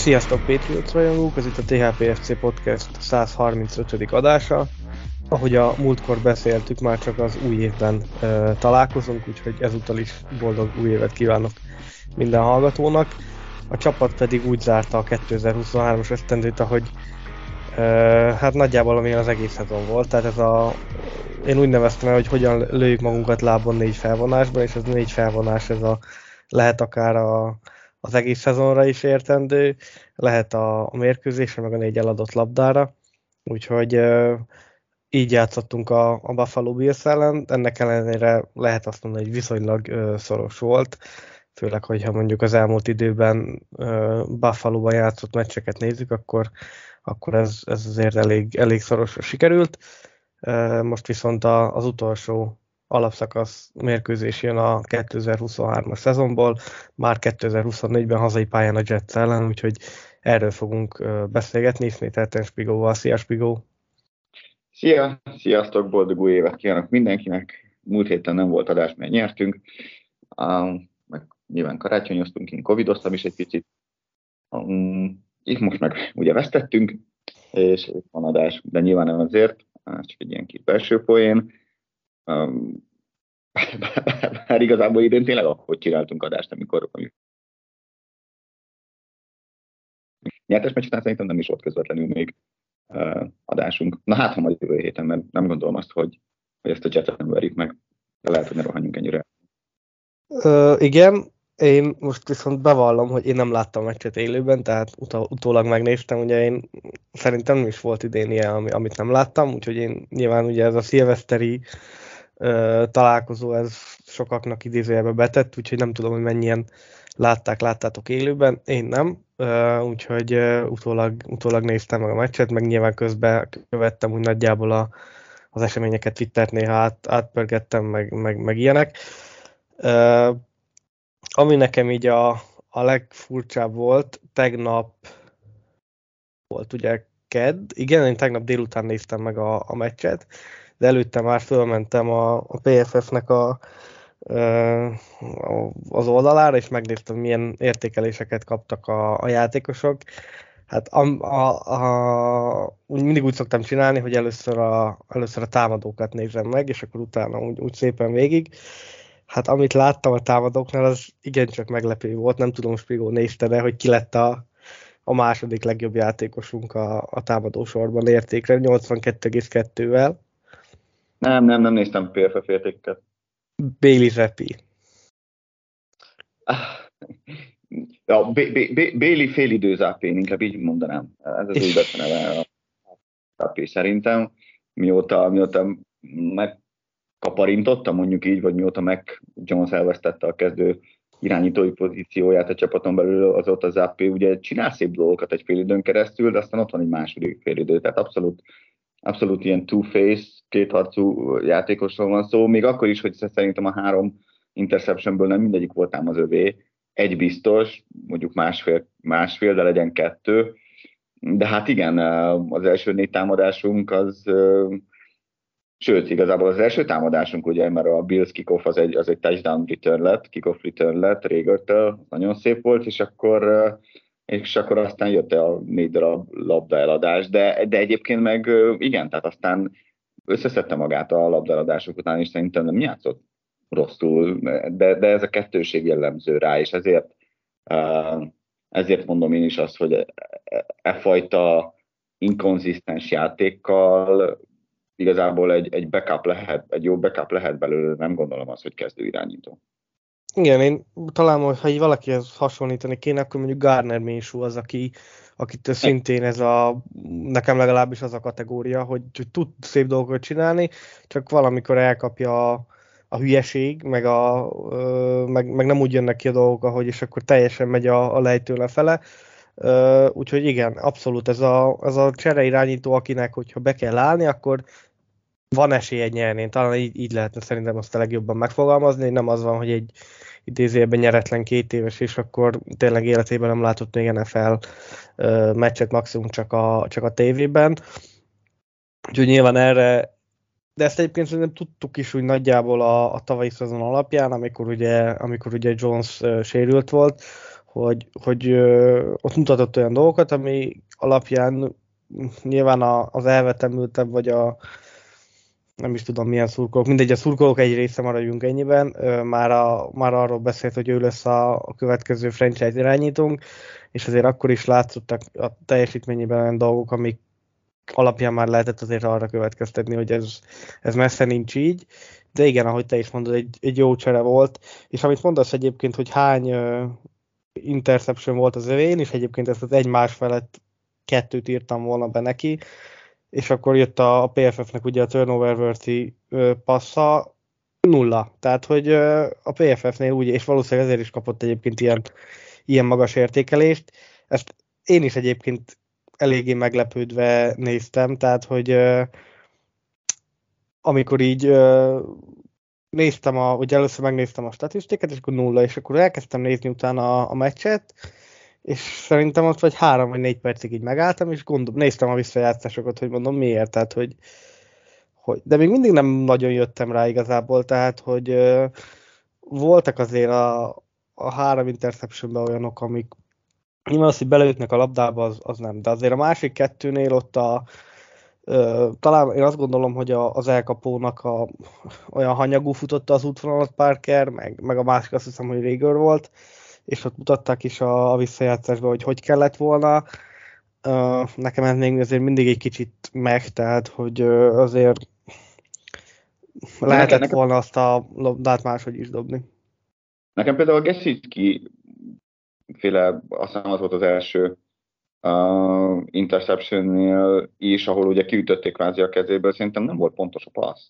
Sziasztok Patriots rajongók, ez itt a THPFC Podcast 135. adása. Ahogy a múltkor beszéltük, már csak az új évben e, találkozunk, úgyhogy ezúttal is boldog új évet kívánok minden hallgatónak. A csapat pedig úgy zárta a 2023-as esztendőt, ahogy e, hát nagyjából amilyen az egész szezon volt, tehát ez a én úgy neveztem el, hogy hogyan lőjük magunkat lábon négy felvonásban, és ez négy felvonás, ez a lehet akár a az egész szezonra is értendő, lehet a, a mérkőzésre, meg a négy eladott labdára, úgyhogy uh, így játszottunk a, a Buffalo Bills ellen, ennek ellenére lehet azt mondani, hogy viszonylag uh, szoros volt, főleg, hogyha mondjuk az elmúlt időben uh, Buffalo-ban játszott meccseket nézzük, akkor, akkor ez, ez azért elég, elég szorosra sikerült. Uh, most viszont a, az utolsó alapszakasz mérkőzés jön a 2023-as szezonból, már 2024-ben hazai pályán a Jets ellen, úgyhogy erről fogunk beszélgetni ismételten Spigóval. Szia Spigó! Szia! Sziasztok! Boldog új évet kívánok mindenkinek! Múlt héten nem volt adás, mert nyertünk. Uh, meg nyilván karácsonyoztunk, én covidoztam is egy picit. Um, itt most meg ugye vesztettünk, és van adás, de nyilván nem azért, csak egy ilyen kis belső poén. Um, bár igazából idén tényleg akkor csináltunk adást, amikor, amikor nyertes meccs után szerintem nem is volt közvetlenül még uh, adásunk. Na hát, ha majd jövő héten, mert nem gondolom azt, hogy, hogy ezt a jetet nem verjük meg, de lehet, hogy ne rohanjunk ennyire. Uh, igen, én most viszont bevallom, hogy én nem láttam a meccset élőben, tehát utó, utólag megnéztem, ugye én szerintem nem is volt idén ilyen, amit nem láttam, úgyhogy én nyilván ugye ez a szilveszteri találkozó, ez sokaknak idézőjelbe betett, úgyhogy nem tudom, hogy mennyien látták, láttátok élőben, én nem, úgyhogy utólag, utólag néztem meg a meccset, meg nyilván közben követtem úgy nagyjából a, az eseményeket Twittert néha át, átpörgettem, meg, meg, meg ilyenek. Ami nekem így a, a legfurcsább volt, tegnap volt ugye kedd, igen, én tegnap délután néztem meg a, a meccset, de előtte már fölmentem a, a PFF-nek a, az oldalára, és megnéztem, milyen értékeléseket kaptak a, a játékosok. Hát a, a, a, úgy mindig úgy szoktam csinálni, hogy először a, először a támadókat nézem meg, és akkor utána úgy, úgy szépen végig. Hát amit láttam a támadóknál, az igencsak meglepő volt. Nem tudom, Spigó nézte de hogy ki lett a, a második legjobb játékosunk a, a támadó sorban értékre, 82,2-vel. Nem, nem, nem néztem PFF értékeket. Bailey Zappi. Ja, Bailey félidő Zappé, inkább így mondanám. Ez az új beceneve a Zappé szerintem. Mióta, mióta megkaparintotta, mondjuk így, vagy mióta meg Jones elvesztette a kezdő irányítói pozícióját a csapaton belül, az ott a Zappé ugye csinál szép dolgokat egy fél időn keresztül, de aztán ott van egy második fél idő, tehát abszolút abszolút ilyen two-face, kétharcú játékosról van szó, még akkor is, hogy szerintem a három interceptionből nem mindegyik volt ám az övé, egy biztos, mondjuk másfél, másfél, de legyen kettő, de hát igen, az első négy támadásunk az, sőt, igazából az első támadásunk, ugye, mert a Bills kickoff az egy, az egy touchdown return lett, kickoff return lett Régörtől, nagyon szép volt, és akkor és akkor aztán jött a négy darab labda eladás, de, de egyébként meg igen, tehát aztán összeszedte magát a labdaeladások után, és szerintem nem játszott rosszul, de, de ez a kettőség jellemző rá, és ezért, ezért mondom én is azt, hogy e, e fajta inkonzisztens játékkal igazából egy, egy backup lehet, egy jó backup lehet belőle, nem gondolom azt, hogy kezdő irányító. Igen, én talán, ha így valakihez hasonlítani kéne, akkor mondjuk Garner Minshew az, aki, akit szintén ez a, nekem legalábbis az a kategória, hogy, hogy tud szép dolgokat csinálni, csak valamikor elkapja a, a hülyeség, meg, a, meg, meg nem úgy jönnek ki a dolgok, ahogy, és akkor teljesen megy a, a lejtő lefele. Úgyhogy igen, abszolút ez a, ez a csere irányító, akinek, hogyha be kell állni, akkor van esélye nyerni. Talán így, így lehetne szerintem azt a legjobban megfogalmazni, nem az van, hogy egy idézőjelben nyeretlen két éves, és akkor tényleg életében nem látott még NFL meccset maximum csak a, csak a tévében. Úgyhogy nyilván erre, de ezt egyébként szerintem tudtuk is úgy nagyjából a, a tavalyi szezon alapján, amikor ugye, amikor ugye Jones sérült volt, hogy, hogy ott mutatott olyan dolgokat, ami alapján nyilván a, az elvetemültebb, vagy a, nem is tudom milyen szurkolók, mindegy, a szurkolók egy része maradjunk ennyiben, már, a, már arról beszélt, hogy ő lesz a, a következő franchise irányítónk, és azért akkor is látszottak a teljesítményében olyan dolgok, amik alapján már lehetett azért arra következtetni, hogy ez, ez messze nincs így, de igen, ahogy te is mondod, egy, egy jó csere volt, és amit mondasz egyébként, hogy hány uh, interception volt az övén, és egyébként ezt az egymás felett kettőt írtam volna be neki, és akkor jött a, a PFF-nek ugye a turnover worthy passza, nulla. Tehát, hogy a PFF-nél úgy, és valószínűleg ezért is kapott egyébként ilyen, ilyen magas értékelést. Ezt én is egyébként eléggé meglepődve néztem, tehát, hogy amikor így néztem, a, ugye először megnéztem a statisztikát, és akkor nulla, és akkor elkezdtem nézni utána a, a meccset, és szerintem ott vagy három vagy négy percig így megálltam, és gondol, néztem a visszajátszásokat, hogy mondom miért, tehát hogy, hogy de még mindig nem nagyon jöttem rá igazából, tehát hogy ö, voltak azért a, a három interceptionben olyanok, amik nyilván az, hogy beleütnek a labdába, az, az nem, de azért a másik kettőnél ott a, talán én azt gondolom, hogy a, az elkapónak a, olyan hanyagú futotta az útvonalat Parker, meg, meg a másik azt hiszem, hogy Régör volt, és ott mutatták is a, a visszajátszásban, hogy hogy kellett volna. Uh, nekem ez még azért mindig egy kicsit meg, tehát hogy uh, azért lehetett nekem, volna azt a labdát máshogy is dobni. Nekem például a Gesicki féle, azt hiszem az volt az első uh, interceptionnél is, ahol ugye kiütötték kvázi a kezéből, szerintem nem volt pontos a passz.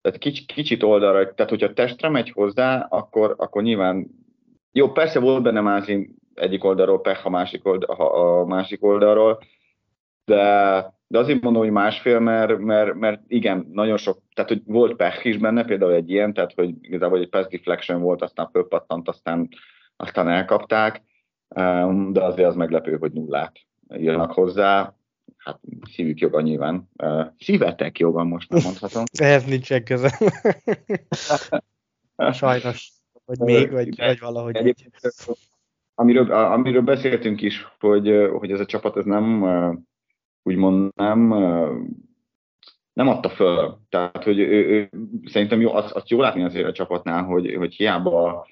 Tehát kicsit, kicsit oldalra, tehát hogyha testre megy hozzá, akkor, akkor nyilván jó, persze volt benne Mázin egyik oldalról, Pech a másik, oldal, a másik oldalról, de, de azért mondom, hogy másfél, mert, mert, mert igen, nagyon sok, tehát hogy volt Pech is benne, például egy ilyen, tehát hogy igazából egy pass deflection volt, aztán fölpattant, aztán, aztán elkapták, um, de azért az meglepő, hogy nullát írnak hozzá. Hát szívük joga nyilván. Uh, szívetek joga most nem mondhatom. Ehhez nincsen köze. Sajnos. Vagy még, vagy, vagy valahogy így. Amiről, amiről beszéltünk is, hogy, hogy ez a csapat ez nem, úgymond nem, nem adta föl. Tehát, hogy ő, ő, szerintem jó, azt, azt jó látni azért a csapatnál, hogy, hogy hiába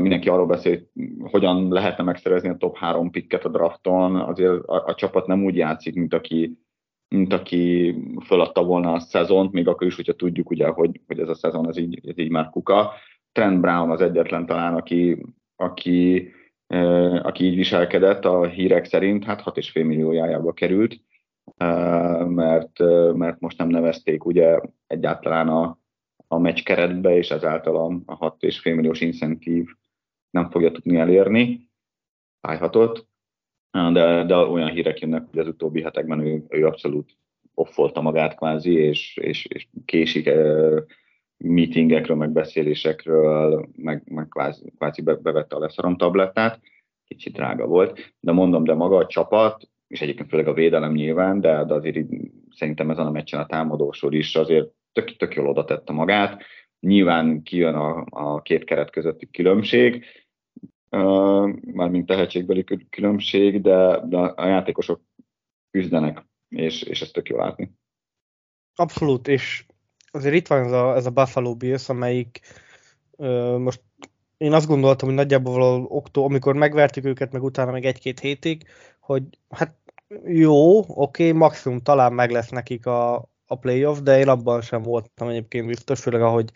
mindenki arról beszél, hogy hogyan lehetne megszerezni a top három pikket a drafton, azért a, a csapat nem úgy játszik, mint aki, mint aki föladta volna a szezont, még akkor is, hogyha tudjuk ugye, hogy, hogy ez a szezon ez így, ez így már kuka. Trent Brown az egyetlen talán, aki, aki, aki így viselkedett a hírek szerint, hát 6,5 milliójájába került, mert, mert most nem nevezték ugye egyáltalán a, a meccs keretbe, és ezáltal a, a 6,5 milliós incentív nem fogja tudni elérni, fájhatott, de, de olyan hírek jönnek, hogy az utóbbi hetekben ő, ő abszolút offolta magát kvázi, és, és, és késik meetingekről, meg beszélésekről, meg, meg kvázi, kvázi bevette a leszarom tablettát, kicsit drága volt, de mondom, de maga a csapat, és egyébként főleg a védelem nyilván, de, de azért szerintem ezen a meccsen a támadósor is azért tök, tök jól oda tette magát. Nyilván kijön a, a két keret közötti különbség, uh, mármint tehetségbeli különbség, de, de a játékosok küzdenek, és, és ezt tök jól látni. Abszolút, és azért itt van ez a, ez a Buffalo Bills, amelyik ö, most én azt gondoltam, hogy nagyjából valahol októ, amikor megvertük őket, meg utána meg egy-két hétig, hogy hát jó, oké, maximum talán meg lesz nekik a, a playoff, de én abban sem voltam egyébként biztos, főleg ahogy,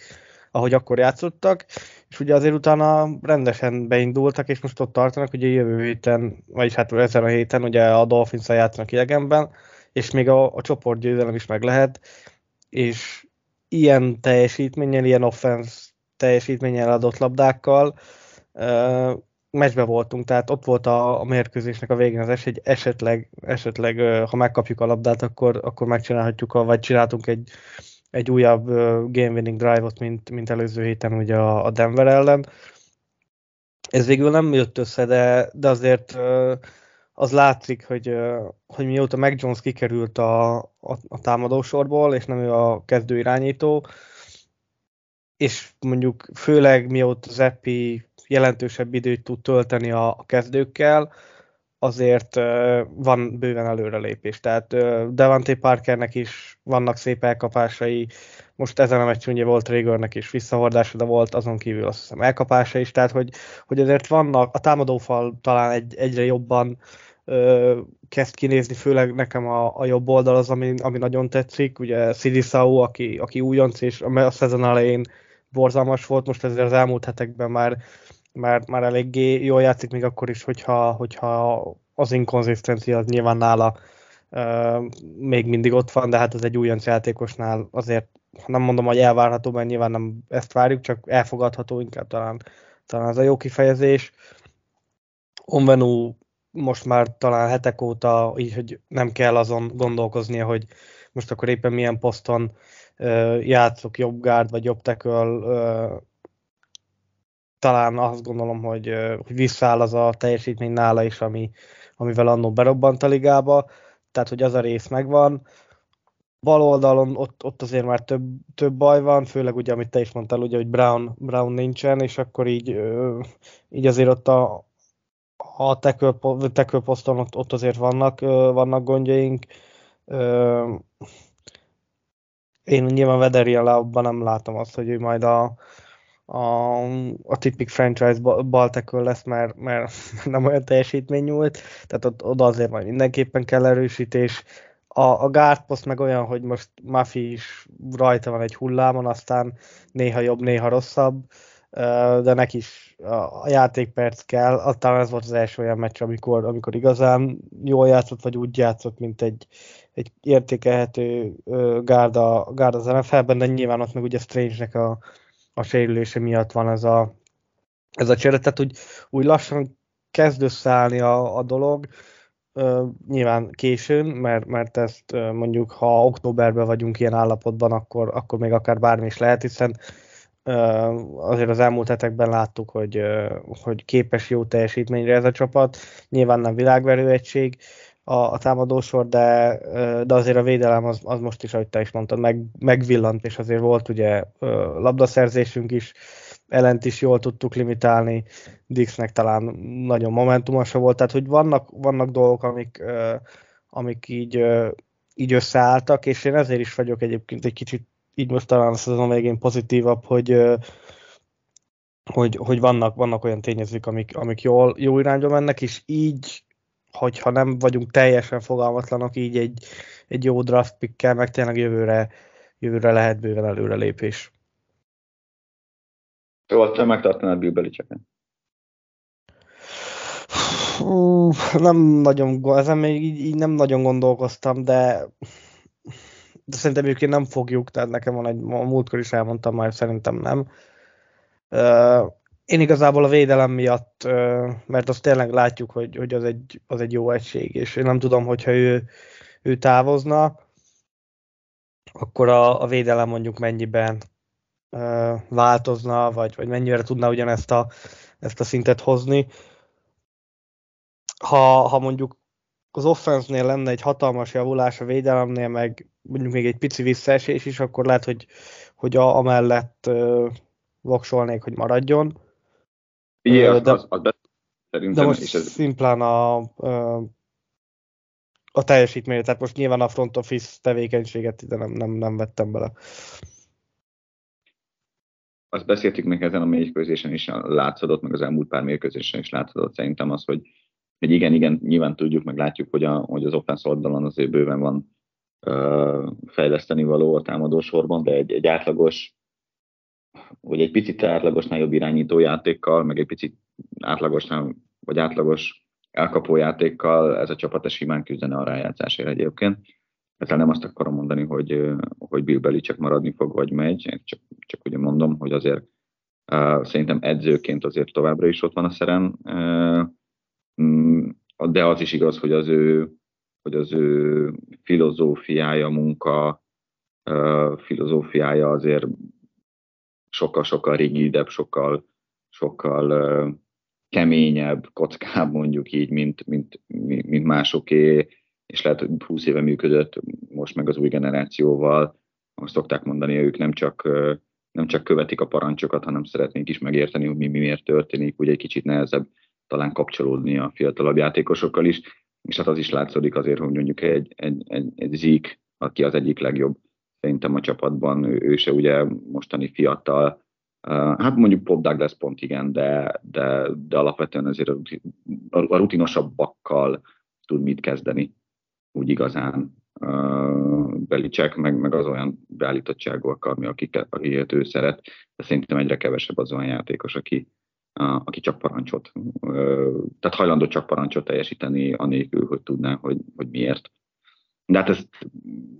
ahogy akkor játszottak, és ugye azért utána rendesen beindultak, és most ott tartanak, ugye jövő héten, vagyis hát ezen a héten ugye a dolphins játszanak idegenben, és még a, a csoportgyőzelem is meg lehet, és ilyen teljesítménnyel, ilyen offense teljesítménnyel adott labdákkal meccsbe voltunk, tehát ott volt a, a mérkőzésnek a végén az esély, hogy esetleg, esetleg ha megkapjuk a labdát, akkor, akkor megcsinálhatjuk, vagy csináltunk egy, egy újabb game winning drive-ot, mint, mint előző héten ugye a, a Denver ellen. Ez végül nem jött össze, de, de azért az látszik, hogy, hogy mióta Mac Jones kikerült a, a, a támadósorból, és nem ő a kezdő irányító, és mondjuk főleg mióta az jelentősebb időt tud tölteni a, a kezdőkkel, azért uh, van bőven előrelépés. Tehát uh, Devante Parkernek is vannak szép elkapásai, most ezen a meccsen ugye volt Régörnek is visszahordása, de volt azon kívül azt hiszem elkapása is, tehát hogy, hogy azért vannak, a támadófal talán egy, egyre jobban ö, kezd kinézni, főleg nekem a, a jobb oldal az, ami, ami nagyon tetszik, ugye Sidisau, aki, aki újonc, és a, a szezon elején borzalmas volt, most ezért az elmúlt hetekben már, már, már eléggé jól játszik, még akkor is, hogyha, hogyha az inkonzisztencia az nyilván nála uh, még mindig ott van, de hát az egy újonc játékosnál azért nem mondom, hogy elvárható, mert nyilván nem ezt várjuk, csak elfogadható inkább talán, talán az a jó kifejezés. Onvenu most már talán hetek óta így, hogy nem kell azon gondolkoznia, hogy most akkor éppen milyen poszton uh, játszok, jobb gárd vagy jobb teköl, uh, talán azt gondolom, hogy, uh, hogy visszaáll az a teljesítmény nála is, ami, amivel annó berobbant a ligába, tehát hogy az a rész megvan. Bal oldalon ott, ott azért már több, több baj van, főleg ugye, amit te is mondtál, ugye, hogy Brown, Brown nincsen, és akkor így, így azért ott a, a tackle poszton ott, ott azért vannak, vannak gondjaink. Én nyilván Vederian nem látom azt, hogy ő majd a, a, a tipik franchise baltekől lesz, mert, mert nem olyan teljesítmény nyújt, tehát ott, oda azért majd mindenképpen kell erősítés. A, a post meg olyan, hogy most Mafi is rajta van egy hullámon, aztán néha jobb, néha rosszabb, de neki is a játékperc kell. Talán ez volt az első olyan meccs, amikor, amikor igazán jól játszott, vagy úgy játszott, mint egy, egy értékelhető gárda, gárda az NFL-ben, de nyilván ott meg ugye Strange-nek a, a sérülése miatt van ez a, ez a csere, tehát úgy, úgy lassan kezd összeállni a, a dolog, uh, nyilván későn, mert, mert ezt mondjuk, ha októberben vagyunk ilyen állapotban, akkor, akkor még akár bármi is lehet, hiszen uh, azért az elmúlt hetekben láttuk, hogy, hogy képes jó teljesítményre ez a csapat, nyilván nem világverő egység, a, a támadósor, de, de azért a védelem az, az most is, ahogy te is mondtad, meg, megvillant, és azért volt ugye labdaszerzésünk is, ellent is jól tudtuk limitálni, Dixnek talán nagyon momentumosa volt, tehát hogy vannak, vannak dolgok, amik, amik így, így összeálltak, és én ezért is vagyok egyébként egy kicsit így most talán a szezon végén pozitívabb, hogy, hogy, hogy vannak, vannak olyan tényezők, amik, amik jól, jó irányba mennek, és így hogyha nem vagyunk teljesen fogalmatlanok, így egy, egy jó draft pickkel, meg tényleg jövőre, jövőre lehet bőven előrelépés. Szóval megtartanád Bill Belichicket? Nem nagyon, ezen még így, így, nem nagyon gondolkoztam, de, de szerintem ők nem fogjuk, tehát nekem van egy, a múltkor is elmondtam már, szerintem nem. Én igazából a védelem miatt, mert azt tényleg látjuk, hogy, hogy az, egy, az egy jó egység, és én nem tudom, hogyha ő, ő távozna, akkor a, a védelem mondjuk mennyiben változna, vagy, vagy mennyire tudna ugyanezt a, ezt a szintet hozni. Ha, ha mondjuk az offense lenne egy hatalmas javulás a védelemnél, meg mondjuk még egy pici visszaesés is, akkor lehet, hogy, hogy a, amellett uh, voksolnék, hogy maradjon. Igen, de, az, az, szerintem. De most is ez... szimplán a, a teljesítmény, tehát most nyilván a front office tevékenységet ide nem, nem, nem vettem bele. Azt beszéltük még ezen a mérkőzésen is látszódott, meg az elmúlt pár mérkőzésen is látszódott szerintem az, hogy, hogy igen, igen, nyilván tudjuk, meg látjuk, hogy, a, hogy az offense oldalon azért bőven van uh, fejleszteni való a támadósorban, de egy, egy átlagos hogy egy picit átlagosnál jobb irányító játékkal, meg egy picit átlagosnál, vagy átlagos elkapó játékkal ez a csapat simán küzdene a rájátszásért egyébként. Ezzel nem azt akarom mondani, hogy, hogy Bill Belichick maradni fog, vagy megy, csak, csak ugye mondom, hogy azért uh, szerintem edzőként azért továbbra is ott van a szeren, uh, de az is igaz, hogy az ő, hogy az ő filozófiája, munka, uh, filozófiája azért sokkal-sokkal rigidebb, sokkal, sokkal uh, keményebb, kockább mondjuk így, mint, mint, mint másoké, és lehet, hogy 20 éve működött, most meg az új generációval, azt szokták mondani, ők nem csak, nem csak követik a parancsokat, hanem szeretnék is megérteni, hogy mi, mi miért történik, ugye egy kicsit nehezebb talán kapcsolódni a fiatalabb játékosokkal is, és hát az is látszódik azért, hogy mondjuk egy, egy, egy, egy Zik, aki az egyik legjobb szerintem a csapatban, ő, ő se ugye mostani fiatal, Hát mondjuk Pop Douglas pont igen, de, de, de alapvetően azért a rutinosabbakkal tud mit kezdeni úgy igazán Belicek, meg, meg az olyan beállítottságok, ami, akiket, akiket ő szeret, de szerintem egyre kevesebb az olyan játékos, aki, aki csak parancsot, tehát hajlandó csak parancsot teljesíteni, anélkül, hogy tudná, hogy, hogy miért. De hát ezt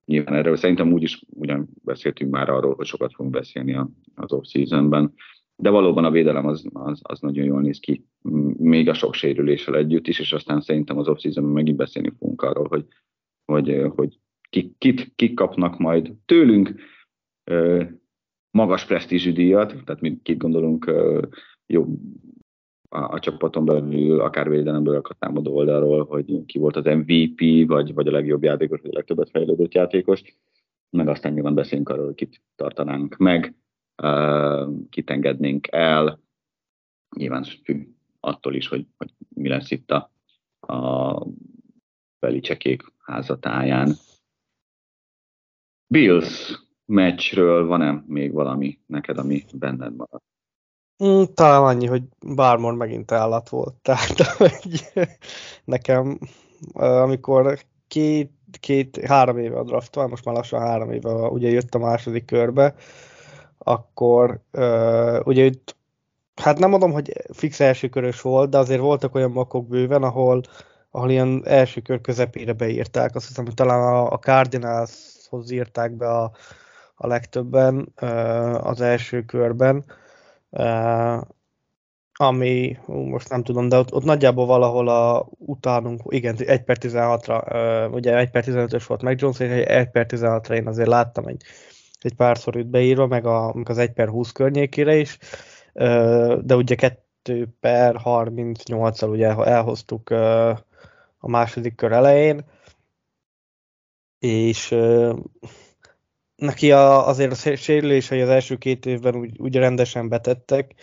nyilván erről szerintem úgy is ugyan beszéltünk már arról, hogy sokat fogunk beszélni az off-seasonben, de valóban a védelem az, az, az nagyon jól néz ki, még a sok sérüléssel együtt is, és aztán szerintem az off-seasonben megint beszélni fogunk arról, hogy, hogy, hogy kik, kit, kik kapnak majd tőlünk magas presztízsű díjat, tehát mi kit gondolunk jó a, a csapaton belül, akár védelemből, akár támadó oldalról, hogy ki volt az MVP, vagy, vagy a legjobb játékos, vagy a legtöbbet fejlődött játékos, meg aztán nyilván beszélünk arról, hogy kit tartanánk meg, uh, kit engednénk el, nyilván függ attól is, hogy, hogy mi lesz itt a, a belicsekék házatáján. Bills meccsről van-e még valami neked, ami benned maradt? Mm, talán annyi, hogy Bármor megint állat volt. Tehát hogy nekem, amikor két, két, három éve a draft most már lassan három éve ugye jött a második körbe, akkor uh, ugye itt, hát nem mondom, hogy fix első körös volt, de azért voltak olyan makok bőven, ahol, ahol ilyen első kör közepére beírták. Azt hiszem, hogy talán a, a Cardinalshoz írták be a, a legtöbben uh, az első körben Uh, ami, most nem tudom, de ott, ott nagyjából valahol a utánunk, igen, 1 per 16-ra, uh, ugye 1 per 15-ös volt meg Jones, és 1 per 16-ra én azért láttam egy, egy párszor itt beírva, meg, a, az 1 per 20 környékére is, de ugye 2 per 38-al ugye elhoztuk a második kör elején, és neki a, azért a sérülései az első két évben úgy, úgy rendesen betettek,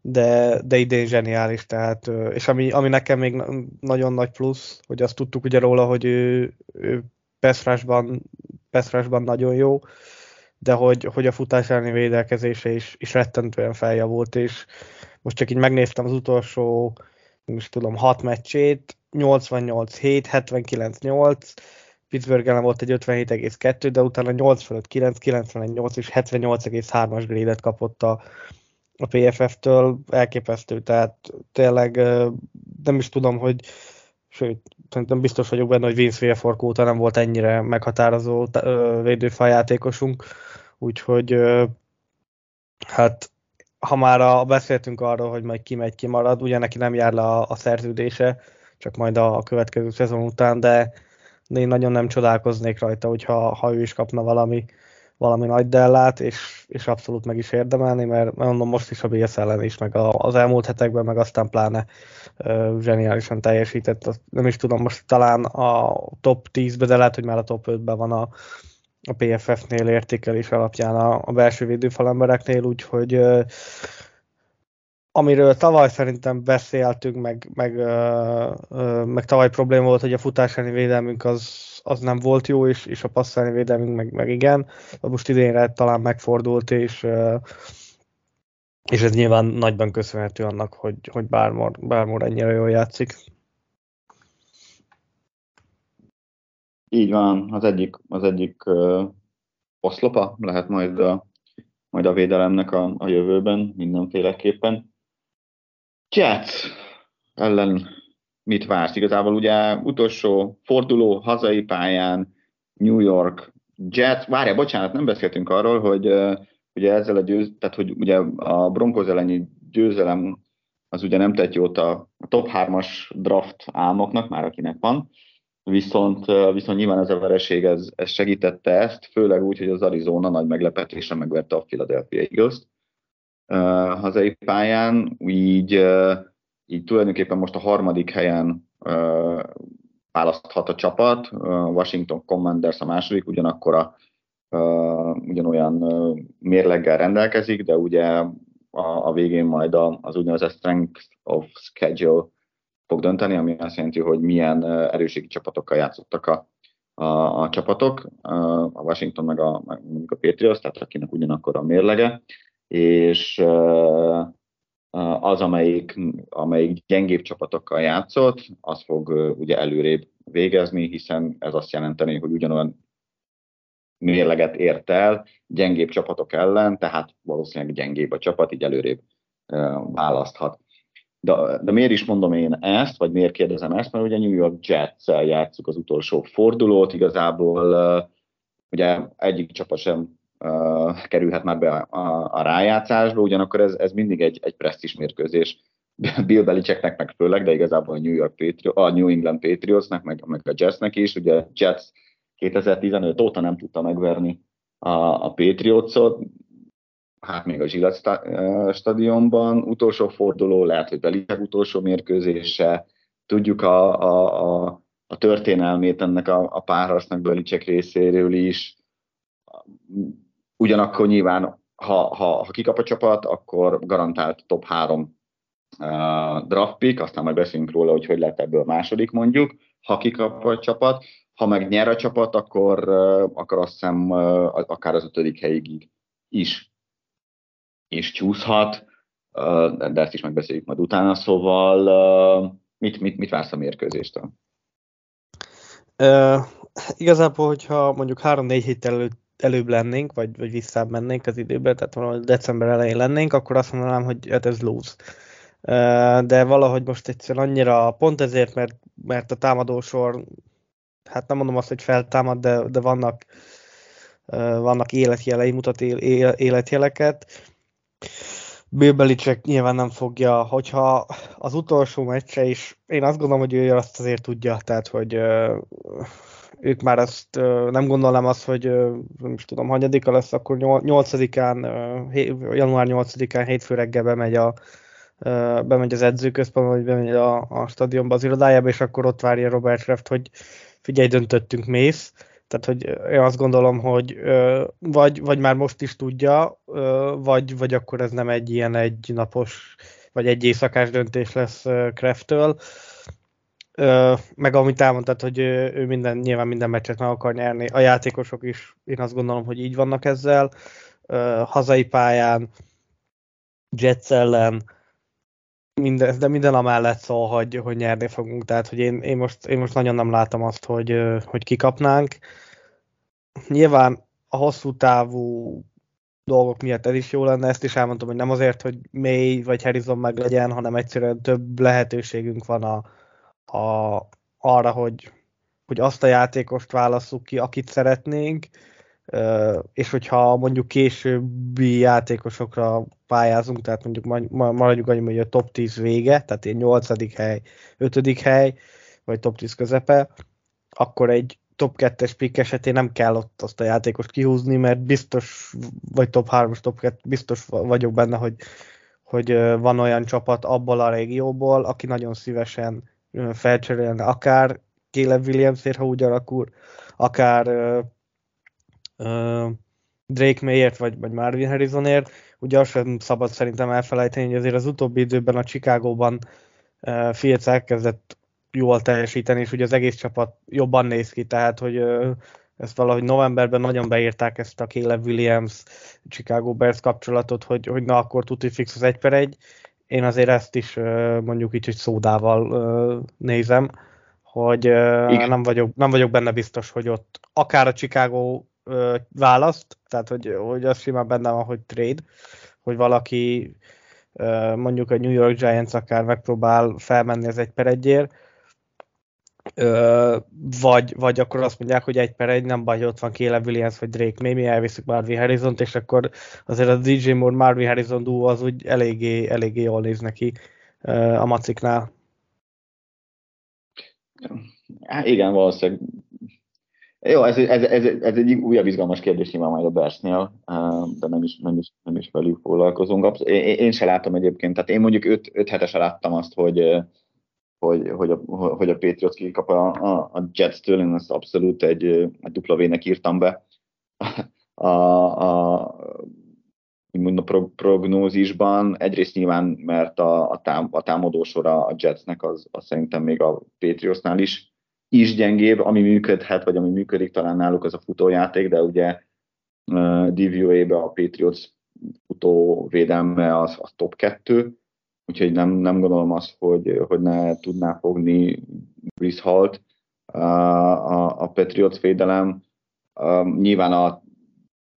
de, de idén zseniális, tehát, és ami, ami nekem még nagyon nagy plusz, hogy azt tudtuk ugye róla, hogy ő, ő Peszrásban, Peszrásban nagyon jó, de hogy, hogy a futás elleni védelkezése is, is rettentően feljavult, és most csak így megnéztem az utolsó, most tudom, hat meccsét, 88-7, 79-8, Pittsburgh ellen volt egy 57,2, de utána 85, 9, 91, és 78,3-as grédet kapott a, a PFF-től, elképesztő, tehát tényleg nem is tudom, hogy sőt, szerintem biztos vagyok benne, hogy Vince Wilfork óta nem volt ennyire meghatározó védőfaljátékosunk, úgyhogy hát ha már a, beszéltünk arról, hogy majd ki megy, ki marad, ugye neki nem jár le a, a szerződése, csak majd a, a következő szezon után, de de én nagyon nem csodálkoznék rajta, hogyha ha ő is kapna valami, valami nagy dellát, és, és abszolút meg is érdemelni, mert mondom most is a BS ellen is, meg az elmúlt hetekben, meg aztán pláne uh, zseniálisan teljesített. Nem is tudom, most talán a top 10-ben, de lehet, hogy már a top 5-ben van a, a PFF-nél értékelés alapján a, a belső védőfal embereknél, úgyhogy amiről tavaly szerintem beszéltünk, meg, meg, meg tavaly probléma volt, hogy a futásáni védelmünk az, az nem volt jó, és, és a passzáni védelmünk meg, meg igen. Most idénre talán megfordult, és, és ez nyilván nagyban köszönhető annak, hogy, hogy bármor, bármor ennyire jól játszik. Így van, az egyik, az egyik uh, oszlopa lehet majd a, majd a védelemnek a, a jövőben mindenféleképpen. Jets ellen mit vársz? Igazából ugye utolsó forduló hazai pályán New York Jets, várja, bocsánat, nem beszéltünk arról, hogy ugye ezzel a győz, tehát hogy ugye a Broncos elleni győzelem az ugye nem tett jót a top 3-as draft álmoknak, már akinek van, viszont, viszont nyilván ez a vereség ez, ez segítette ezt, főleg úgy, hogy az Arizona nagy meglepetésre megverte a Philadelphia Eagles-t uh, hazai pályán, így, uh, így tulajdonképpen most a harmadik helyen uh, választhat a csapat, uh, Washington Commanders a második, ugyanakkor a, uh, ugyanolyan uh, mérleggel rendelkezik, de ugye a, a végén majd a, az úgynevezett strength of schedule fog dönteni, ami azt jelenti, hogy milyen erőségi csapatokkal játszottak a, a, a csapatok, a Washington meg a, mondjuk a Patriots, tehát akinek ugyanakkor a mérlege, és az, amelyik, amelyik gyengébb csapatokkal játszott, az fog ugye előrébb végezni, hiszen ez azt jelenteni, hogy ugyanolyan mérleget ért el gyengébb csapatok ellen, tehát valószínűleg gyengébb a csapat, így előrébb választhat. De, de miért is mondom én ezt, vagy miért kérdezem ezt, mert ugye New York Jets-el játszuk az utolsó fordulót, igazából ugye egyik csapat sem uh, kerülhet már be a, a, a rájátszásba, ugyanakkor ez, ez mindig egy, egy presztis mérkőzés. Bill Belichicknek meg főleg, de igazából a New, York Patriot, a New England Patriotsnek, meg, meg a Jetsnek is. Ugye a Jets 2015 óta nem tudta megverni a, a Patriotsot, hát még a Gillette stadionban, utolsó forduló, lehet, hogy Belichick utolsó mérkőzése, tudjuk a, a, a, a történelmét ennek a, a párharcnak Belichick részéről is, ugyanakkor nyilván, ha, ha, ha kikap a csapat, akkor garantált top 3 uh, draft pick, aztán majd beszélünk róla, hogy hogy lehet ebből második mondjuk, ha kikap a csapat, ha meg nyer a csapat, akkor, uh, akkor azt hiszem uh, akár az ötödik helyig is is csúszhat, de ezt is megbeszéljük majd utána, szóval mit, mit, mit vársz a mérkőzéstől? Uh, igazából, hogyha mondjuk 3-4 héttel előtt előbb lennénk, vagy, vagy visszább mennénk az időben, tehát valahogy december elején lennénk, akkor azt mondanám, hogy hát ez lose. De valahogy most egyszerűen annyira, pont ezért, mert, mert a támadósor, hát nem mondom azt, hogy feltámad, de, de vannak, vannak életjelei, mutat életjeleket. Bill Belichick nyilván nem fogja, hogyha az utolsó meccse is, én azt gondolom, hogy ő azt azért tudja, tehát hogy ők már ezt nem gondolnám azt, hogy nem is tudom, hanyadika lesz, akkor 8-án, január 8-án hétfő reggel bemegy, a, bemegy az edzőközpontba, vagy bemegy a, a stadionba az irodájába, és akkor ott várja Robert Kraft, hogy figyelj, döntöttünk, mész. Tehát, hogy én azt gondolom, hogy vagy, vagy már most is tudja, vagy, vagy akkor ez nem egy ilyen egy napos, vagy egy éjszakás döntés lesz Krafttől meg amit elmondtad, hogy ő minden, nyilván minden meccset meg akar nyerni. A játékosok is, én azt gondolom, hogy így vannak ezzel. Hazai pályán, Jets ellen, minden, de minden amellett szól, hogy, hogy nyerni fogunk. Tehát, hogy én, én, most, én most nagyon nem látom azt, hogy, hogy kikapnánk. Nyilván a hosszú távú dolgok miatt ez is jó lenne, ezt is elmondtam, hogy nem azért, hogy May vagy Harrison meg legyen, hanem egyszerűen több lehetőségünk van a, a, arra, hogy, hogy azt a játékost válasszuk ki, akit szeretnénk, és hogyha mondjuk későbbi játékosokra pályázunk, tehát mondjuk maradjuk annyi, hogy a top 10 vége, tehát egy 8. hely, 5. hely, vagy top 10 közepe, akkor egy top 2-es pick esetén nem kell ott azt a játékost kihúzni, mert biztos, vagy top 3-as, top 2, biztos vagyok benne, hogy, hogy van olyan csapat abból a régióból, aki nagyon szívesen felcserélni, akár Caleb Williamsért, ha úgy alakul, akár uh, uh, Drake Mayért, vagy, vagy Marvin Harrisonért. Ugye azt sem szabad szerintem elfelejteni, hogy azért az utóbbi időben a Chicagóban uh, Fields elkezdett jól teljesíteni, és ugye az egész csapat jobban néz ki, tehát hogy uh, ezt valahogy novemberben nagyon beírták ezt a Caleb Williams Chicago Bears kapcsolatot, hogy, hogy na akkor tuti fix az egy per egy, én azért ezt is mondjuk így, hogy szódával nézem, hogy nem vagyok, nem vagyok benne biztos, hogy ott akár a Chicago választ, tehát hogy, hogy az simán benne van, hogy trade, hogy valaki mondjuk a New York Giants akár megpróbál felmenni az egy per egyért, Ö, vagy, vagy akkor azt mondják, hogy egy per egy, nem baj, ott van Caleb Williams vagy Drake May, mi elviszük Marvin harrison és akkor azért a DJ Moore Marvin Harrison duo az úgy eléggé, eléggé jól néz neki a maciknál. Hát igen, valószínűleg. Jó, ez, ez, ez, ez egy újabb izgalmas kérdés nyilván majd a Bersnél, de nem is, nem is, nem is velük foglalkozunk. Én, én se látom egyébként, tehát én mondjuk 5 hetesen láttam azt, hogy hogy, hogy, a, hogy a Patriots kikap a, a, a Jets-től, én ezt abszolút egy, egy dupla V-nek írtam be a, a, a pro, prognózisban. Egyrészt nyilván, mert a, a, tám, a támadósora a Jetsnek az, az szerintem még a Patriotsnál is is gyengébb, ami működhet, vagy ami működik talán náluk az a futójáték, de ugye uh, DVOA-be a Patriots futóvédelme az, az top 2, úgyhogy nem, nem gondolom azt, hogy, hogy ne tudná fogni Brice Halt a, a, a Patriots védelem. Um, nyilván a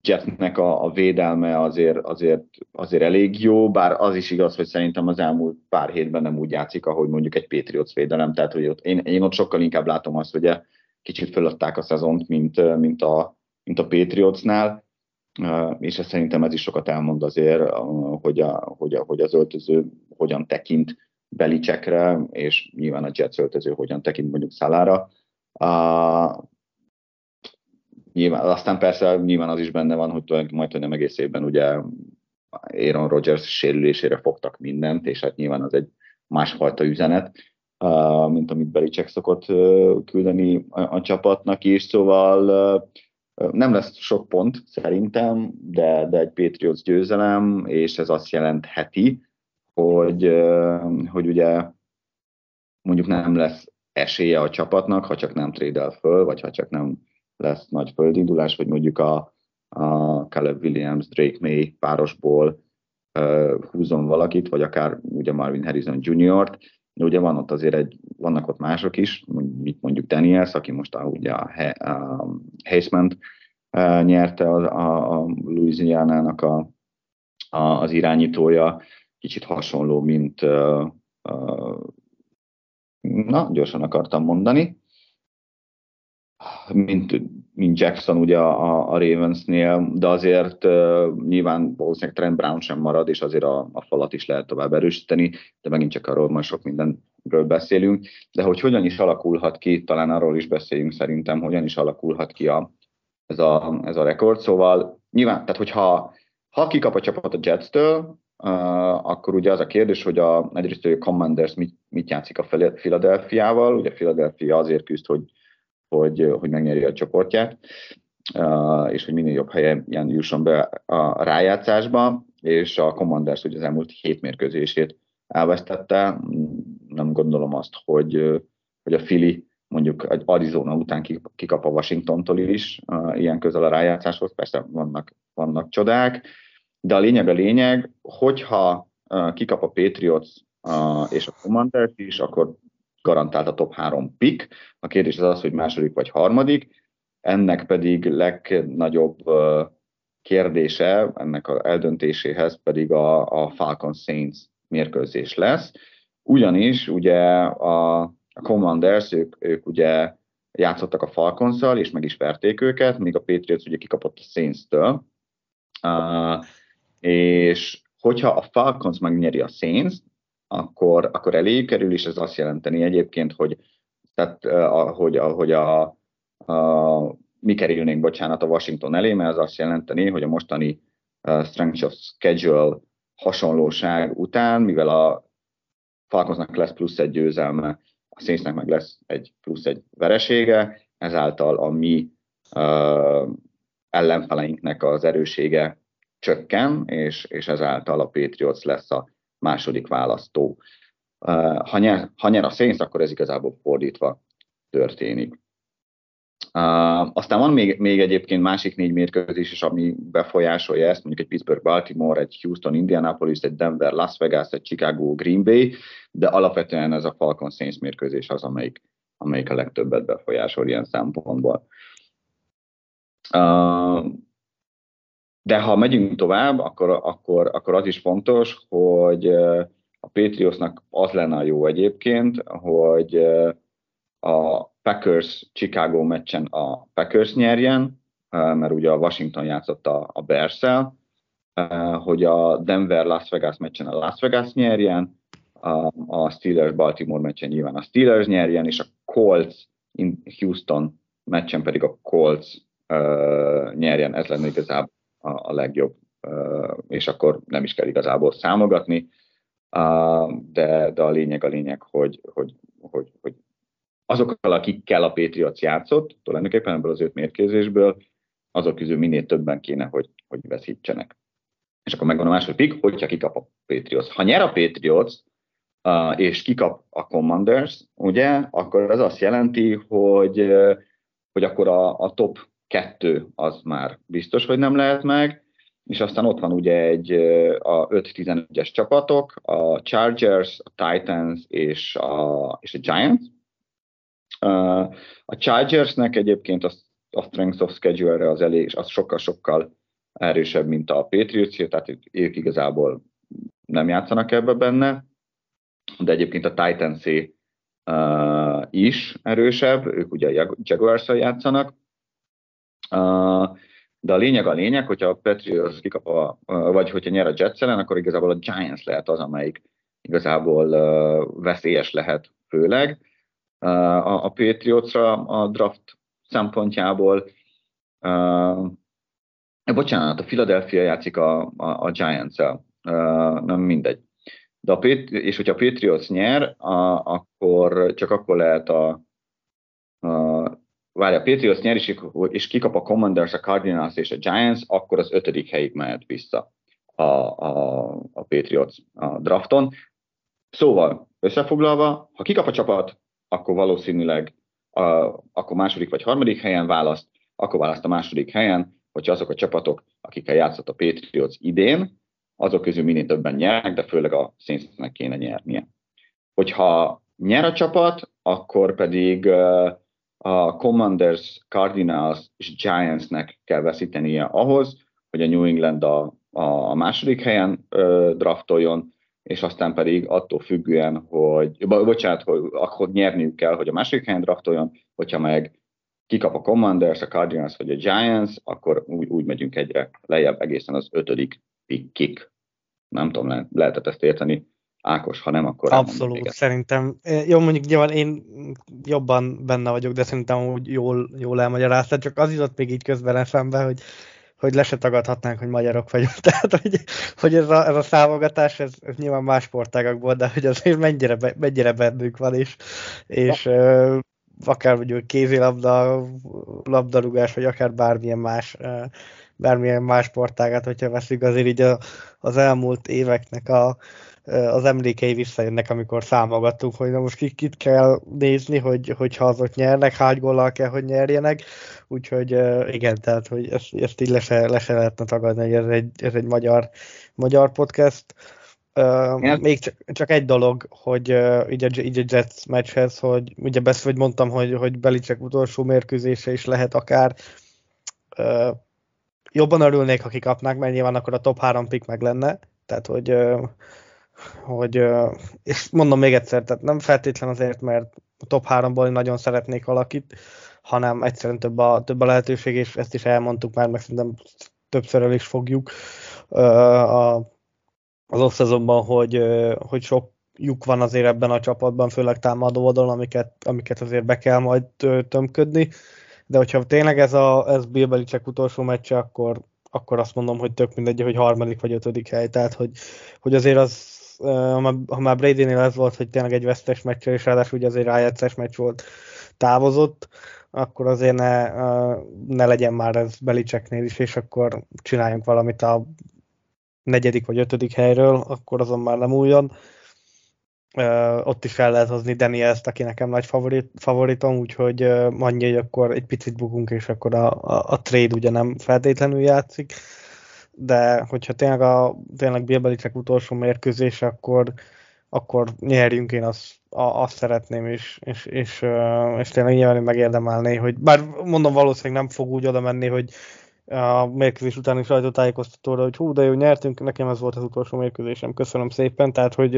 Jetnek a, a védelme azért, azért, azért elég jó, bár az is igaz, hogy szerintem az elmúlt pár hétben nem úgy játszik, ahogy mondjuk egy Patriots védelem, tehát hogy ott, én, én ott sokkal inkább látom azt, hogy kicsit föladták a szezont, mint, mint, a, mint a Patriotsnál, és ez szerintem ez is sokat elmond azért, hogy, a, hogy, a, hogy az öltöző hogyan tekint Belicsekre, és nyilván a Jets öltöző hogyan tekint mondjuk Szalára. Nyilván, aztán persze nyilván az is benne van, hogy majd, hogy nem egész évben ugye Aaron Rodgers sérülésére fogtak mindent, és hát nyilván az egy másfajta üzenet, mint amit Belicek szokott küldeni a, csapatnak is, szóval nem lesz sok pont szerintem, de, de egy Patriots győzelem, és ez azt jelentheti, hogy, hogy ugye mondjuk nem lesz esélye a csapatnak, ha csak nem trédel föl, vagy ha csak nem lesz nagy földindulás, vagy mondjuk a, a Caleb Williams, Drake May párosból uh, húzom valakit, vagy akár ugye Marvin Harrison Jr.-t, ugye van ott azért egy, vannak ott mások is, mit mondjuk Daniels, aki most a, ugye a, a Heisman uh, nyerte a, a, a Louisiana-nak a, a, az irányítója, kicsit hasonló, mint uh, uh, na, gyorsan akartam mondani, mint, mint Jackson ugye a, a Ravensnél, de azért uh, nyilván valószínűleg Trent Brown sem marad, és azért a, a falat is lehet tovább erősíteni, de megint csak arról majd sok mindenről beszélünk, de hogy hogyan is alakulhat ki, talán arról is beszéljünk szerintem, hogyan is alakulhat ki a, ez, a, ez a rekord, szóval nyilván, tehát hogyha ha kikap a csapat a Jets-től, Uh, akkor ugye az a kérdés, hogy a, egyrészt a Commanders mit, mit játszik a Philadelphia-val, ugye Philadelphia azért küzd, hogy hogy, hogy megnyeri a csoportját, és hogy minél jobb helyen jusson be a rájátszásba, és a Commanders ugye az elmúlt hét mérkőzését elvesztette. Nem gondolom azt, hogy, hogy a Fili mondjuk egy Arizona után kikap a Washingtontól is ilyen közel a rájátszáshoz, persze vannak, vannak csodák, de a lényeg a lényeg, hogyha kikap a Patriots és a Commanders is, akkor garantált a top három pick. A kérdés az az, hogy második vagy harmadik, ennek pedig legnagyobb kérdése, ennek az eldöntéséhez pedig a, a Falcon Saints mérkőzés lesz. Ugyanis ugye a, a Commanders, ők, ők ugye játszottak a falcons és meg is verték őket, míg a Patriots ugye kikapott a Saints-től. Uh, és hogyha a Falcons megnyeri a Saints, akkor, akkor elég kerül, és ez azt jelenteni egyébként, hogy, tehát, hogy, hogy a, a, mi kerülnénk, bocsánat, a Washington elé, mert az azt jelenteni, hogy a mostani strength of schedule hasonlóság után, mivel a Falconsnak lesz plusz egy győzelme, a Saintsnek meg lesz egy plusz egy veresége, ezáltal a mi uh, ellenfeleinknek az erősége csökken, és, és ezáltal a Patriots lesz a második választó. Ha nyer, ha nyer a Saints, akkor ez igazából fordítva történik. Aztán van még, még egyébként másik négy mérkőzés is, ami befolyásolja ezt, mondjuk egy Pittsburgh-Baltimore, egy Houston-Indianapolis, egy Denver-Las Vegas, egy Chicago-Green Bay, de alapvetően ez a Falcon Saints mérkőzés az, amelyik, amelyik a legtöbbet befolyásol ilyen szempontból. De ha megyünk tovább, akkor, akkor, akkor az is fontos, hogy a Patriotsnak az lenne a jó egyébként, hogy a Packers-Chicago meccsen a Packers nyerjen, mert ugye a Washington játszott a, a bears hogy a Denver-Las Vegas meccsen a Las Vegas nyerjen, a, Steelers-Baltimore meccsen nyilván a Steelers nyerjen, és a Colts in Houston meccsen pedig a Colts uh, nyerjen, ez lenne igazából a, a legjobb, és akkor nem is kell igazából számogatni, de, de a lényeg a lényeg, hogy, hogy, hogy, hogy azokkal, akikkel a Patriots játszott, tulajdonképpen ebből az öt mérkőzésből, azok közül minél többen kéne, hogy, hogy veszítsenek. És akkor megvan a második pick, hogyha kikap a Patriots. Ha nyer a Patriots, uh, és kikap a Commanders, ugye, akkor az azt jelenti, hogy, hogy akkor a, a top kettő az már biztos, hogy nem lehet meg, és aztán ott van ugye egy a 5-11-es csapatok, a Chargers, a Titans és a, és a Giants. A Chargersnek egyébként a, a strength of schedule-re az elég, és az sokkal-sokkal erősebb, mint a patriots tehát ők igazából nem játszanak ebbe benne, de egyébként a titans uh, is erősebb, ők ugye a jaguars játszanak, de a lényeg a lényeg, hogyha a Patriots kikap a, vagy hogyha nyer a Jets ellen, akkor igazából a Giants lehet az, amelyik igazából veszélyes lehet főleg. A, a Patriotsra a draft szempontjából bocsánat, a Philadelphia játszik a, a, a Giants-el, uh, nem mindegy. De a Pét- és hogyha a Patriots nyer, a, akkor csak akkor lehet a, a várja, a Patriots nyer, és, és kikap a Commanders, a Cardinals és a Giants, akkor az ötödik helyig mehet vissza a, a, a Patriots a drafton. Szóval, összefoglalva, ha kikap a csapat, akkor valószínűleg a, akkor második vagy harmadik helyen választ, akkor választ a második helyen, hogyha azok a csapatok, akikkel játszott a Patriots idén, azok közül minél többen nyernek, de főleg a Saintsnek kéne nyernie. Hogyha nyer a csapat, akkor pedig a Commanders, Cardinals és Giantsnek kell veszítenie ahhoz, hogy a New England a, a második helyen ö, draftoljon, és aztán pedig attól függően, hogy, bocsánat, hogy akkor nyerniük kell, hogy a második helyen draftoljon, hogyha meg kikap a Commanders, a Cardinals vagy a Giants, akkor úgy, úgy megyünk egyre lejjebb egészen az ötödik pickig. Nem tudom, le, lehetett ezt érteni. Ákos, ha nem, akkor Abszolút, szerintem. Jó, mondjuk nyilván én jobban benne vagyok, de szerintem úgy jól, jól elmagyaráztad, csak az jutott még így közben eszembe, hogy hogy le se tagadhatnánk, hogy magyarok vagyunk. Tehát, hogy, hogy ez, a, ez a számogatás, ez, ez nyilván más sportágakból, de hogy azért mennyire, mennyire bennünk van, és, és akár mondjuk kézilabda, labdarúgás, vagy akár bármilyen más bármilyen más sportágát, hogyha veszik, azért így a, az elmúlt éveknek a, az emlékei visszajönnek, amikor számogattunk, hogy na most kit, kit kell nézni, hogy, hogyha azok nyernek, hány góllal kell, hogy nyerjenek. Úgyhogy igen, tehát hogy ezt, ezt így le se, le se lehetne tagadni, hogy ez egy, ez egy magyar, magyar podcast. Uh, még csak, csak, egy dolog, hogy uh, így, a, így a Jets meccshez, hogy ugye besz, hogy mondtam, hogy, hogy Belicek utolsó mérkőzése is lehet akár. Uh, jobban örülnék, ha kikapnák, mert nyilván akkor a top 3 pick meg lenne. Tehát, hogy, uh, hogy és mondom még egyszer, tehát nem feltétlen azért, mert a top 3-ból nagyon szeretnék valakit, hanem egyszerűen több a, több a lehetőség, és ezt is elmondtuk már, meg szerintem többször el is fogjuk. A az off hogy, hogy sok lyuk van azért ebben a csapatban, főleg támadó oldalon, amiket, amiket azért be kell majd tömködni, de hogyha tényleg ez, a, ez Bill utolsó meccse, akkor, akkor azt mondom, hogy tök mindegy, hogy harmadik vagy ötödik hely, tehát hogy, hogy azért az, ha már Brady-nél ez volt, hogy tényleg egy vesztes meccs, és ráadásul ugye azért rájátszás meccs volt, távozott, akkor azért ne, ne legyen már ez Belicseknél is, és akkor csináljunk valamit a negyedik vagy ötödik helyről, akkor azon már nem újon. Ott is fel lehet hozni Daniels-t, aki nekem nagy favorit, favoritom, úgyhogy annyi, hogy akkor egy picit bukunk, és akkor a, a, a trade ugye nem feltétlenül játszik, de hogyha tényleg a tényleg Bill utolsó mérkőzés, akkor, akkor nyerjünk, én azt, a, azt szeretném, és, és, és, és tényleg nyilván megérdemelné, hogy bár mondom valószínűleg nem fog úgy oda menni, hogy a mérkőzés utáni sajtótájékoztatóra, hogy hú, de jó, nyertünk, nekem ez volt az utolsó mérkőzésem, köszönöm szépen, tehát hogy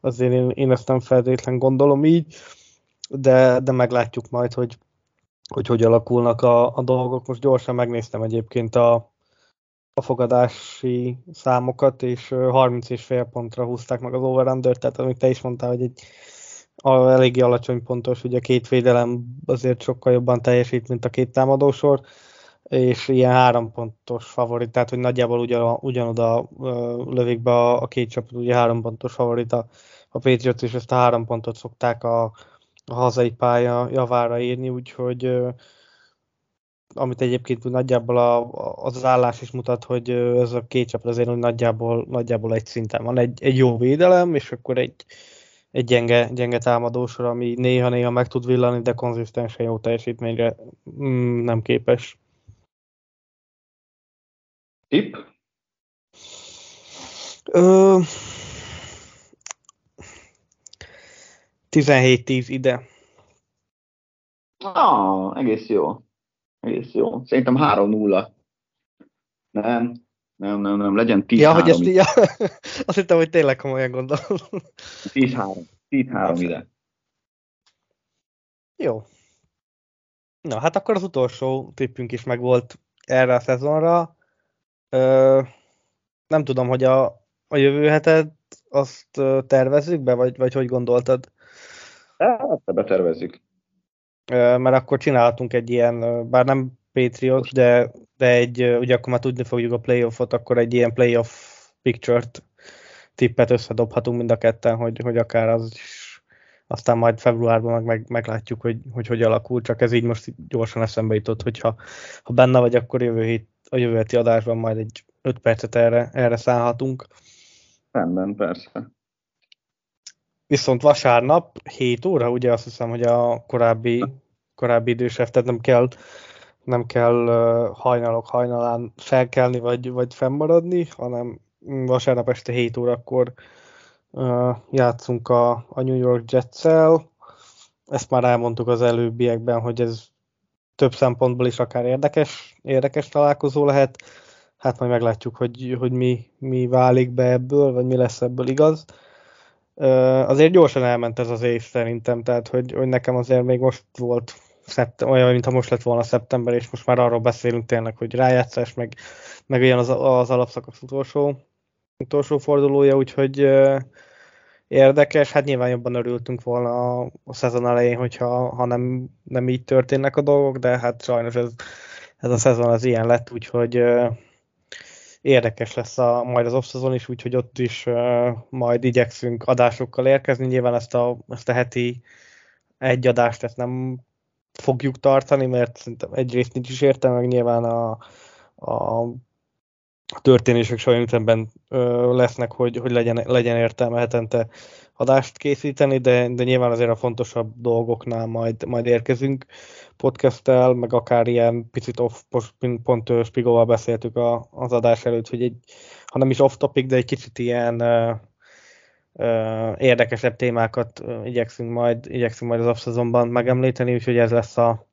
azért én, én ezt nem feltétlen gondolom így, de, de meglátjuk majd, hogy hogy, hogy alakulnak a, a dolgok. Most gyorsan megnéztem egyébként a, a fogadási számokat, és 30 és fél pontra húzták meg az over tehát amit te is mondtál, hogy egy eléggé alacsony pontos, ugye a két védelem azért sokkal jobban teljesít, mint a két támadósor, és ilyen három pontos favorit, tehát hogy nagyjából ugyan, ugyanoda lövik be a, a két csapat, ugye három pontos favorit a, a Patriots, és ezt a három pontot szokták a, a hazai pálya javára írni, úgyhogy amit egyébként nagyjából a, az állás is mutat, hogy ez a két csapat azért hogy nagyjából, nagyjából egy szinten van. Egy, egy jó védelem, és akkor egy, egy gyenge, gyenge támadósor, ami néha-néha meg tud villani, de konzisztensen jó teljesítményre mm, nem képes. Tip? Ö, 17-10 ide. Ah, egész jó. Egész jó. Szerintem 3-0. Nem, nem, nem, nem, legyen 10 Ja, hogy ezt, ja, azt hittem, hogy tényleg komolyan gondolom. 10-3. 10-3 ide. Jó. Na, hát akkor az utolsó tippünk is megvolt erre a szezonra. Ö, nem tudom, hogy a, a jövő hetet azt tervezzük be, vagy, vagy hogy gondoltad? Hát, betervezzük. Mert akkor csinálhatunk egy ilyen, bár nem Patriot, de, de egy, ugye akkor már tudni fogjuk a playoffot, akkor egy ilyen playoff picture-t tippet összedobhatunk mind a ketten, hogy, hogy akár az is, aztán majd februárban meg, meg meglátjuk, hogy, hogy hogy alakul, csak ez így most gyorsan eszembe jutott, hogyha ha benne vagy, akkor jövő hét, a jövő heti adásban majd egy 5 percet erre, erre szállhatunk. Rendben, persze. Viszont vasárnap 7 óra, ugye azt hiszem, hogy a korábbi, korábbi idősebb, tehát nem kell, nem kell hajnalok hajnalán felkelni, vagy, vagy fennmaradni, hanem vasárnap este 7 órakor uh, játszunk a, a New York Jets-el. Ezt már elmondtuk az előbbiekben, hogy ez több szempontból is akár érdekes, érdekes találkozó lehet. Hát majd meglátjuk, hogy, hogy mi, mi válik be ebből, vagy mi lesz ebből igaz. Uh, azért gyorsan elment ez az év szerintem, tehát hogy, hogy nekem azért még most volt szeptem, olyan, mintha most lett volna szeptember, és most már arról beszélünk tényleg, hogy rájátszás, meg, meg olyan az, az alapszakasz utolsó, utolsó fordulója, úgyhogy uh, érdekes, hát nyilván jobban örültünk volna a, a szezon elején, hogyha ha nem, nem így történnek a dolgok, de hát sajnos ez, ez a szezon az ilyen lett, úgyhogy uh, érdekes lesz a, majd az off is, úgyhogy ott is uh, majd igyekszünk adásokkal érkezni. Nyilván ezt a, ezt a heti egy adást ezt nem fogjuk tartani, mert szerintem egyrészt nincs is értelme, meg nyilván a, a történések sorrendben lesznek, hogy, hogy legyen, legyen értelme hetente adást készíteni, de, de nyilván azért a fontosabb dolgoknál majd, majd érkezünk podcasttel, meg akár ilyen picit off, pont, Spigóval beszéltük a, az adás előtt, hogy egy, ha nem is off topic, de egy kicsit ilyen uh, uh, érdekesebb témákat igyekszünk majd, igyekszünk majd az off megemlíteni, úgyhogy ez lesz a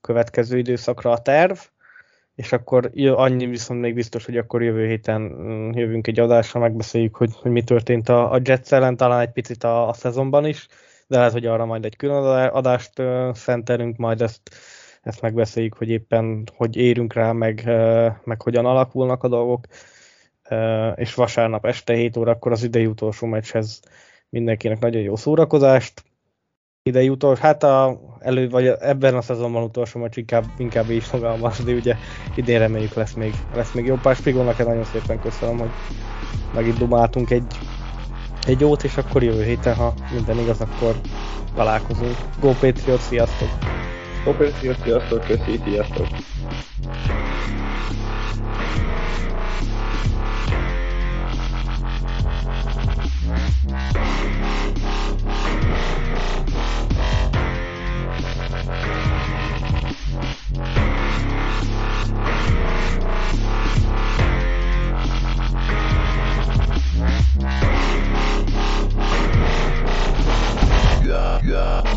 következő időszakra a terv és akkor annyi viszont még biztos, hogy akkor jövő héten mm, jövünk egy adásra, megbeszéljük, hogy, hogy mi történt a, a Jets ellen, talán egy picit a, a szezonban is, de lehet, hogy arra majd egy külön adást szentelünk, majd ezt, ezt megbeszéljük, hogy éppen hogy érünk rá, meg, meg hogyan alakulnak a dolgok, és vasárnap este 7 órakor az idei utolsó meccshez mindenkinek nagyon jó szórakozást, idei utolsó, hát a, elő, vagy ebben a szezonban utolsó meccs inkább, inkább is fogalmaz, de ugye idén reméljük lesz még, lesz még jó pár Spigónak, nagyon szépen köszönöm, hogy megint dumáltunk egy, egy jót, és akkor jövő héten, ha minden igaz, akkor találkozunk. Go Patriot, sziasztok! Go Patriot, sziasztok, köszi, sziasztok! Yeah.